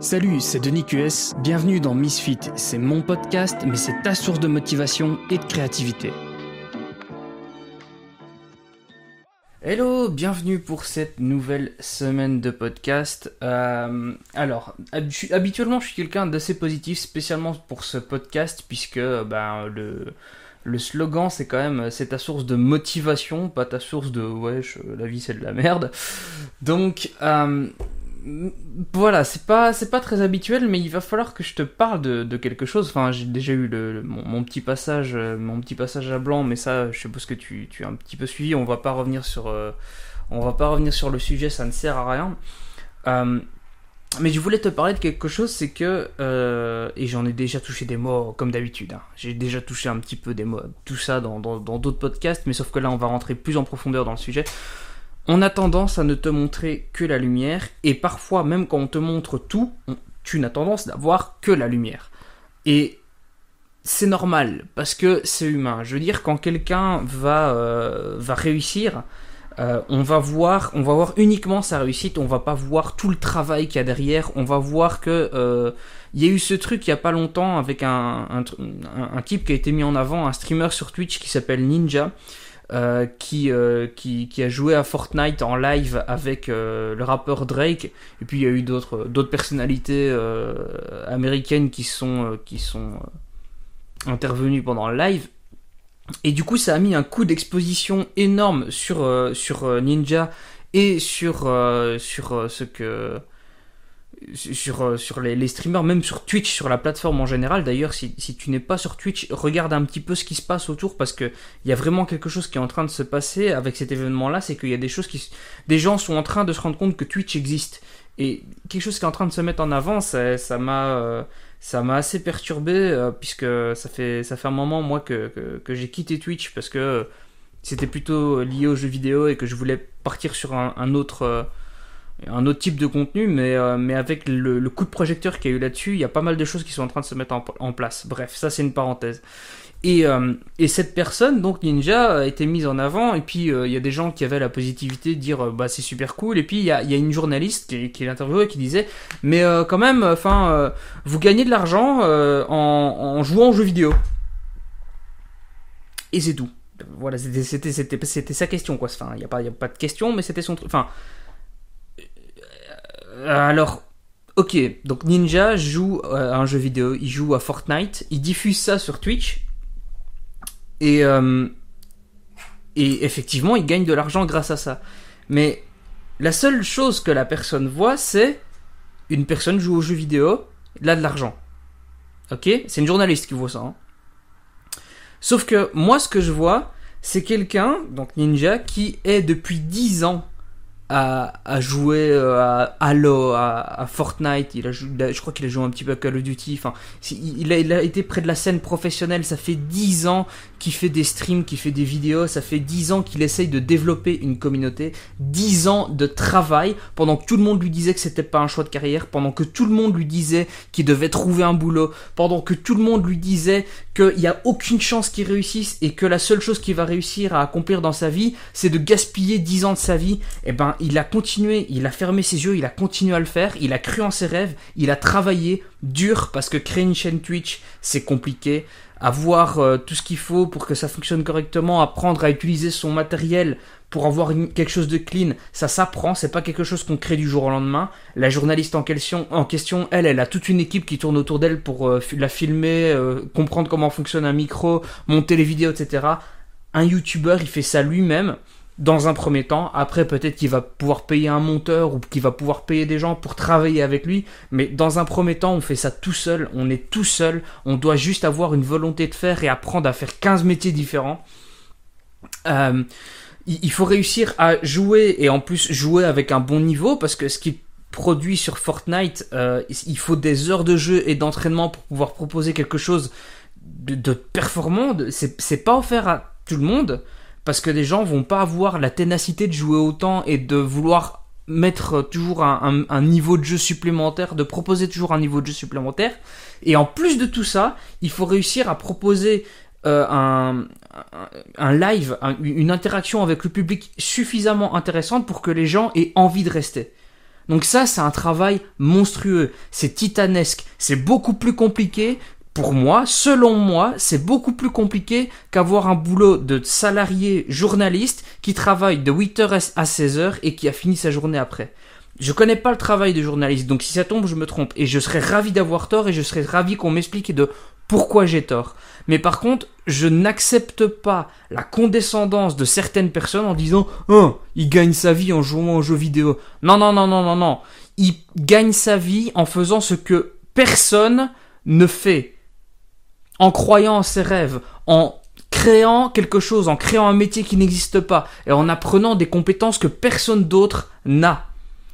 Salut, c'est Denis QS, bienvenue dans Misfit. C'est mon podcast, mais c'est ta source de motivation et de créativité. Hello, bienvenue pour cette nouvelle semaine de podcast. Euh, alors, habituellement, je suis quelqu'un d'assez positif, spécialement pour ce podcast, puisque ben, le, le slogan, c'est quand même, c'est ta source de motivation, pas ta source de ouais, la vie c'est de la merde. Donc, euh, voilà, c'est pas c'est pas très habituel, mais il va falloir que je te parle de, quelque chose. Enfin, j'ai déjà eu le, mon, petit passage, euh, mon petit passage à blanc, mais ça, je suppose que tu, tu as un petit peu suivi. On va pas revenir sur, euh, on va pas revenir sur le sujet, ça ne sert à rien. Euh, mais je voulais te parler de quelque chose, c'est que et j'en ai déjà touché des mots comme d'habitude. Hein. J'ai déjà touché un petit peu des mots, tout ça dans d'autres podcasts, mais sauf que là, on va rentrer plus en profondeur dans le sujet on a tendance à ne te montrer que la lumière, et parfois même quand on te montre tout, tu n'as tendance d'avoir que la lumière. Et c'est normal, parce que c'est humain. Je veux dire, quand quelqu'un va, euh, va réussir, euh, on va voir, on va voir uniquement sa réussite, on va pas voir tout le travail qu'il y a derrière, on va voir que euh, il y a eu ce truc il y a pas longtemps avec un, un, type qui a été mis en avant, un streamer sur Twitch qui s'appelle Ninja, euh, qui, euh, qui, qui, a joué à Fortnite en live avec euh, le rappeur Drake. Et puis il y a eu d'autres d'autres personnalités américaines qui sont qui sont intervenues pendant le live. Et du coup, ça a mis un coup d'exposition énorme sur sur Ninja et sur sur ce que sur, euh, sur les, streamers, même sur Twitch, sur la plateforme en général. D'ailleurs, si, si tu n'es pas sur Twitch, regarde un petit peu ce qui se passe autour parce que il y a vraiment quelque chose qui est en train de se passer avec cet événement-là. C'est qu'il y a des choses qui, des gens sont en train de se rendre compte que Twitch existe et quelque chose qui est en train de se mettre en avant. Ça, ça m'a, euh, ça m'a assez perturbé euh, puisque ça fait, ça fait un moment moi que, que, j'ai quitté Twitch parce que c'était plutôt lié aux jeux vidéo et que je voulais partir sur un autre un autre type de contenu, mais, euh, mais avec le, coup de projecteur qu'il y a eu là-dessus, il y a pas mal de choses qui sont en train de se mettre en, place. Bref, ça c'est une parenthèse. Et, euh, et, cette personne, donc Ninja, a été mise en avant, et puis euh, il y a des gens qui avaient la positivité de dire bah c'est super cool, et puis il y a, y a, une journaliste qui, qui l'interviewait qui disait mais quand même, enfin, vous gagnez de l'argent en, jouant aux jeux vidéo. Et c'est tout. Voilà, c'était sa question quoi. Enfin, il n'y a, pas, a pas de question, mais c'était son truc. Enfin, alors, ok, donc Ninja joue euh, à un jeu vidéo, il joue à Fortnite, il diffuse ça sur Twitch, et, euh, et effectivement, il gagne de l'argent grâce à ça. Mais la seule chose que la personne voit, c'est une personne joue au jeu vidéo, là de l'argent. Ok? C'est une journaliste qui voit ça. Hein. Sauf que moi, ce que je vois, c'est quelqu'un, donc Ninja, qui est depuis 10 ans à, à jouer euh, à Halo, à, à, Fortnite. Il a, je crois qu'il a joué un petit peu à Call of Duty. Enfin, il a, il a été près de la scène professionnelle. Ça fait 10 ans qu'il fait des streams, qu'il fait des vidéos. Ça fait 10 ans qu'il essaye de développer une communauté. 10 ans de travail pendant que tout le monde lui disait que c'était pas un choix de carrière. Pendant que tout le monde lui disait qu'il devait trouver un boulot. Pendant que tout le monde lui disait qu'il n'y a aucune chance qu'il réussisse et que la seule chose qu'il va réussir à accomplir dans sa vie, c'est de gaspiller 10 ans de sa vie. Et eh ben, il a continué, il a fermé ses yeux, il a continué à le faire, il a cru en ses rêves, il a travaillé dur parce que créer une chaîne Twitch, c'est compliqué. Avoir euh, tout ce qu'il faut pour que ça fonctionne correctement, apprendre à utiliser son matériel pour avoir quelque chose de clean, ça s'apprend, c'est pas quelque chose qu'on crée du jour au lendemain. La journaliste en question, en question elle, elle a toute une équipe qui tourne autour d'elle pour euh, la filmer, euh, comprendre comment fonctionne un micro, monter les vidéos, etc. Un youtubeur, il fait ça lui-même dans un premier temps. Après, peut-être qu'il va pouvoir payer un monteur ou qu'il va pouvoir payer des gens pour travailler avec lui. Mais dans un premier temps, on fait ça tout seul. On est tout seul. On doit juste avoir une volonté de faire et apprendre à faire 15 métiers différents. Euh, il faut réussir à jouer et en plus jouer avec un bon niveau parce que ce qui produit sur Fortnite, euh, il faut des heures de jeu et d'entraînement pour pouvoir proposer quelque chose de, de performant. C'est pas offert à tout le monde parce que les gens vont pas avoir la ténacité de jouer autant et de vouloir mettre toujours un, niveau de jeu supplémentaire, de proposer toujours un niveau de jeu supplémentaire. Et en plus de tout ça, il faut réussir à proposer euh, un, un, live, une interaction avec le public suffisamment intéressante pour que les gens aient envie de rester. Donc ça, c'est un travail monstrueux, c'est titanesque, c'est beaucoup plus compliqué. Pour moi, selon moi, c'est beaucoup plus compliqué qu'avoir un boulot de salarié journaliste qui travaille de 8h à 16h et qui a fini sa journée après. Je connais pas le travail de journaliste, donc si ça tombe, je me trompe. Et je serais ravi d'avoir tort et je serais ravi qu'on m'explique de pourquoi j'ai tort. Mais par contre, je n'accepte pas la condescendance de certaines personnes en disant Oh, il gagne sa vie en jouant aux jeux vidéo. Non, non, non, non, non, non. Il gagne sa vie en faisant ce que personne ne fait. En croyant en ses rêves, en créant quelque chose, en créant un métier qui n'existe pas, et en apprenant des compétences que personne d'autre n'a.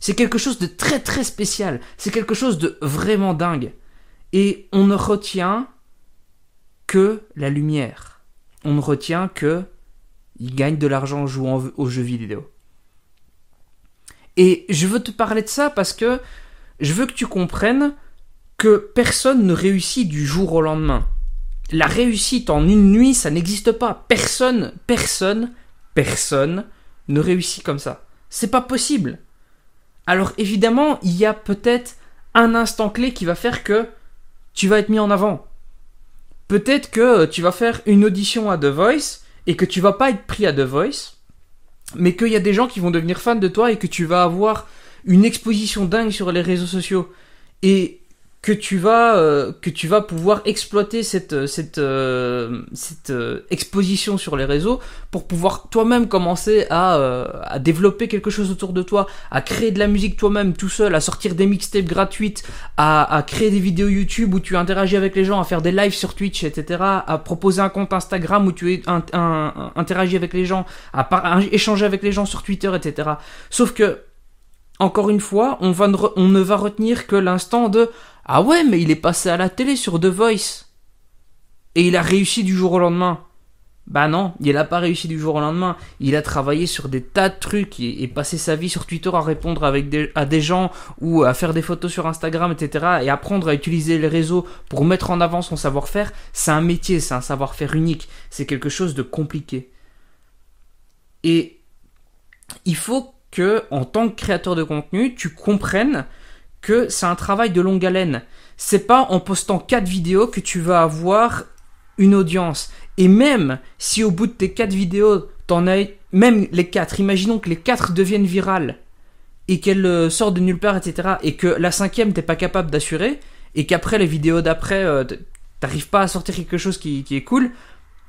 C'est quelque chose de très très spécial. C'est quelque chose de vraiment dingue. Et on ne retient que la lumière. On ne retient que il gagne de l'argent en jouant aux jeux vidéo. Et je veux te parler de ça parce que je veux que tu comprennes que personne ne réussit du jour au lendemain. La réussite en une nuit, ça n'existe pas. Personne, personne, personne ne réussit comme ça. C'est pas possible. Alors évidemment, il y a peut-être un instant clé qui va faire que tu vas être mis en avant. Peut-être que tu vas faire une audition à The Voice et que tu vas pas être pris à The Voice, mais qu'il y a des gens qui vont devenir fans de toi et que tu vas avoir une exposition dingue sur les réseaux sociaux. Et que tu vas euh, que tu vas pouvoir exploiter cette euh, cette euh, cette exposition sur les réseaux pour pouvoir toi-même commencer à à développer quelque chose autour de toi, à créer de la musique toi-même tout seul, à sortir des mixtapes gratuites, à, à créer des vidéos YouTube où tu interagis avec les gens, à faire des lives sur Twitch, etc., à proposer un compte Instagram où tu un, un, interagis avec les gens, à, échanger avec les gens sur Twitter, etc. Sauf que encore une fois, on, va on ne va retenir que l'instant de ah ouais, mais il est passé à la télé sur The Voice. Et il a réussi du jour au lendemain. Bah non, il n'a pas réussi du jour au lendemain. Il a travaillé sur des tas de trucs et, passé sa vie sur Twitter à répondre avec à des gens ou à faire des photos sur Instagram, etc. Et apprendre à utiliser les réseaux pour mettre en avant son savoir-faire. C'est un métier, c'est un savoir-faire unique. C'est quelque chose de compliqué. Et il faut que, en tant que créateur de contenu, tu comprennes que c'est un travail de longue haleine. C'est pas en postant 4 vidéos que tu vas avoir une audience. Et même si au bout de tes 4 vidéos, t'en as même les 4, imaginons que les 4 deviennent virales et qu'elles euh, sortent de nulle part, etc. Et que la cinquième t'es pas capable d'assurer et qu'après les vidéos d'après euh, t'arrives pas à sortir quelque chose qui, qui est cool,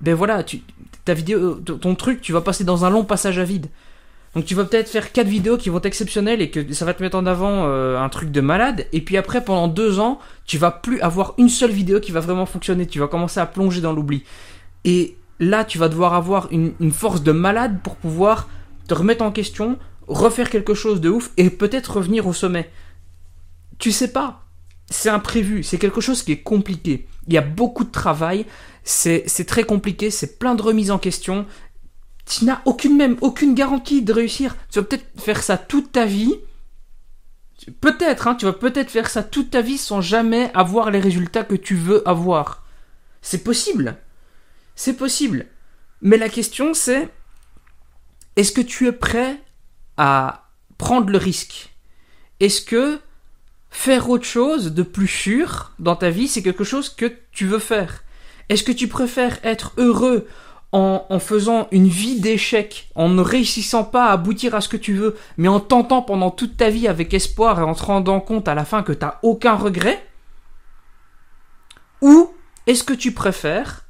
ben voilà, tu, ta vidéo, ton truc, tu vas passer dans un long passage à vide. Donc tu vas peut-être faire quatre vidéos qui vont être exceptionnelles et que ça va te mettre en avant euh, un truc de malade. Et puis après, pendant deux ans, tu vas plus avoir une seule vidéo qui va vraiment fonctionner. Tu vas commencer à plonger dans l'oubli. Et là, tu vas devoir avoir une, force de malade pour pouvoir te remettre en question, refaire quelque chose de ouf et peut-être revenir au sommet. Tu sais pas. C'est imprévu. C'est quelque chose qui est compliqué. Il y a beaucoup de travail. C'est très compliqué. C'est plein de remises en question tu n'as aucune même aucune garantie de réussir. Tu vas peut-être faire ça toute ta vie. Peut-être, hein, tu vas peut-être faire ça toute ta vie sans jamais avoir les résultats que tu veux avoir. C'est possible. C'est possible. Mais la question c'est est-ce que tu es prêt à prendre le risque? Est-ce que faire autre chose de plus sûr dans ta vie, c'est quelque chose que tu veux faire? Est-ce que tu préfères être heureux en, faisant une vie d'échec, en ne réussissant pas à aboutir à ce que tu veux, mais en tentant pendant toute ta vie avec espoir et en te rendant compte à la fin que tu n'as aucun regret Ou est-ce que tu préfères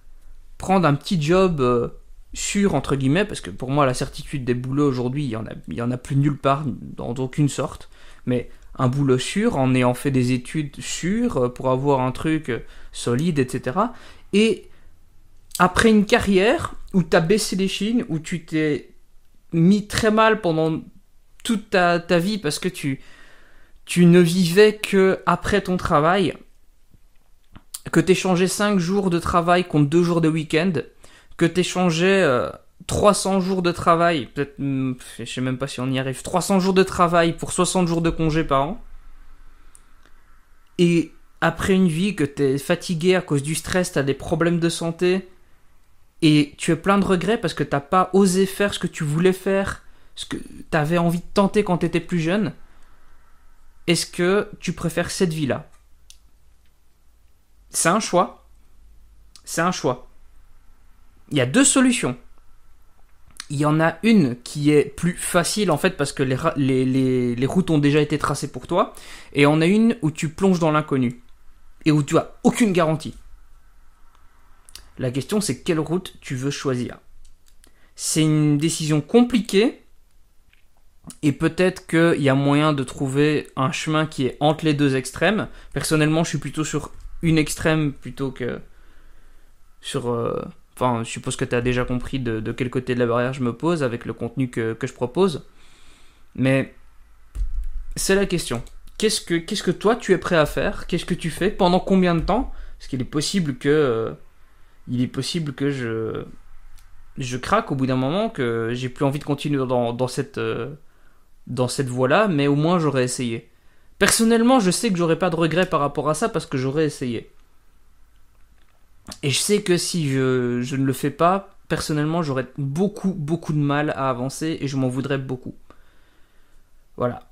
prendre un petit job euh, sûr, entre guillemets, parce que pour moi la certitude des boulots aujourd'hui, il y, en a, en a plus nulle part, dans aucune sorte, mais un boulot sûr en ayant fait des études sûres euh, pour avoir un truc euh, solide, etc. Et après une carrière où tu as baissé les chines, où tu t'es mis très mal pendant toute ta, vie parce que tu, tu ne vivais que après ton travail, que tu changé 5 jours de travail contre 2 jours de week-end, que tu changé 300 jours de travail, peut-être, hmm, je sais même pas si on y arrive, 300 jours de travail pour 60 jours de congé par an, et après une vie que tu es fatigué à cause du stress, tu as des problèmes de santé, et tu es plein de regrets parce que t'as pas osé faire ce que tu voulais faire, ce que tu avais envie de tenter quand tu étais plus jeune, est-ce que tu préfères cette vie-là? C'est un choix. C'est un choix. Il y a deux solutions. Il y en a une qui est plus facile en fait parce que les, routes ont déjà été tracées pour toi. Et on a une où tu plonges dans l'inconnu. Et où tu as aucune garantie. La question c'est quelle route tu veux choisir. C'est une décision compliquée. Et peut-être qu'il y a moyen de trouver un chemin qui est entre les deux extrêmes. Personnellement je suis plutôt sur une extrême plutôt que sur... Euh, Enfin, je suppose que tu as déjà compris de, quel côté de la barrière je me pose avec le contenu que, je propose. Mais c'est la question. Qu'est-ce que, qu'est-ce que toi tu es prêt à faire? Qu'est-ce que tu fais Pendant combien de temps? Parce qu'il est possible que. Il est possible que je. Je craque au bout d'un moment, que j'ai plus envie de continuer dans, cette. Euh, dans cette voie-là, mais au moins j'aurais essayé. Personnellement, je sais que j'aurais pas de regrets par rapport à ça parce que j'aurais essayé. Et je sais que si je, ne le fais pas, personnellement, j'aurais beaucoup, beaucoup de mal à avancer et je m'en voudrais beaucoup. Voilà.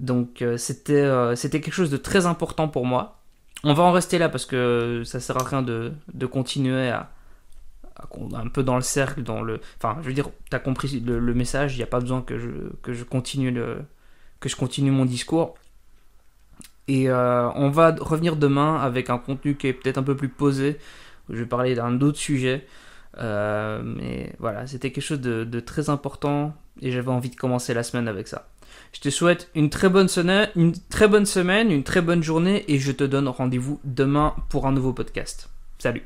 Donc euh, euh, c'était quelque chose de très important pour moi. On va en rester là parce que ça sert à rien de, continuer à, un peu dans le cercle, dans le. Enfin, je veux dire, t'as compris le, message. Il n'y a pas besoin que je que je continue le que je continue mon discours. Et euh, on va revenir demain avec un contenu qui est peut-être un peu plus posé. Je vais parler d'un autre sujet. Euh, mais voilà, c'était quelque chose de, très important et j'avais envie de commencer la semaine avec ça. Je te souhaite une très bonne semaine, une très bonne semaine, une très bonne journée et je te donne rendez-vous demain pour un nouveau podcast. Salut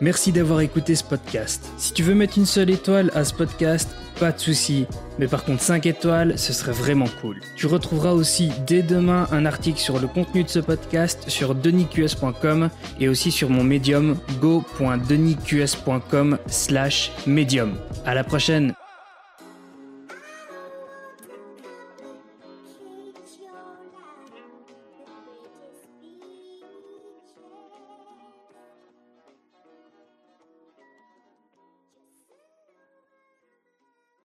Merci d'avoir écouté ce podcast. Si tu veux mettre une seule étoile à ce podcast, pas de souci. Mais par contre 5 étoiles, ce serait vraiment cool. Tu retrouveras aussi dès demain un article sur le contenu de ce podcast sur denisqs.com et aussi sur mon médium go.denisqs.com slash médium. À la prochaine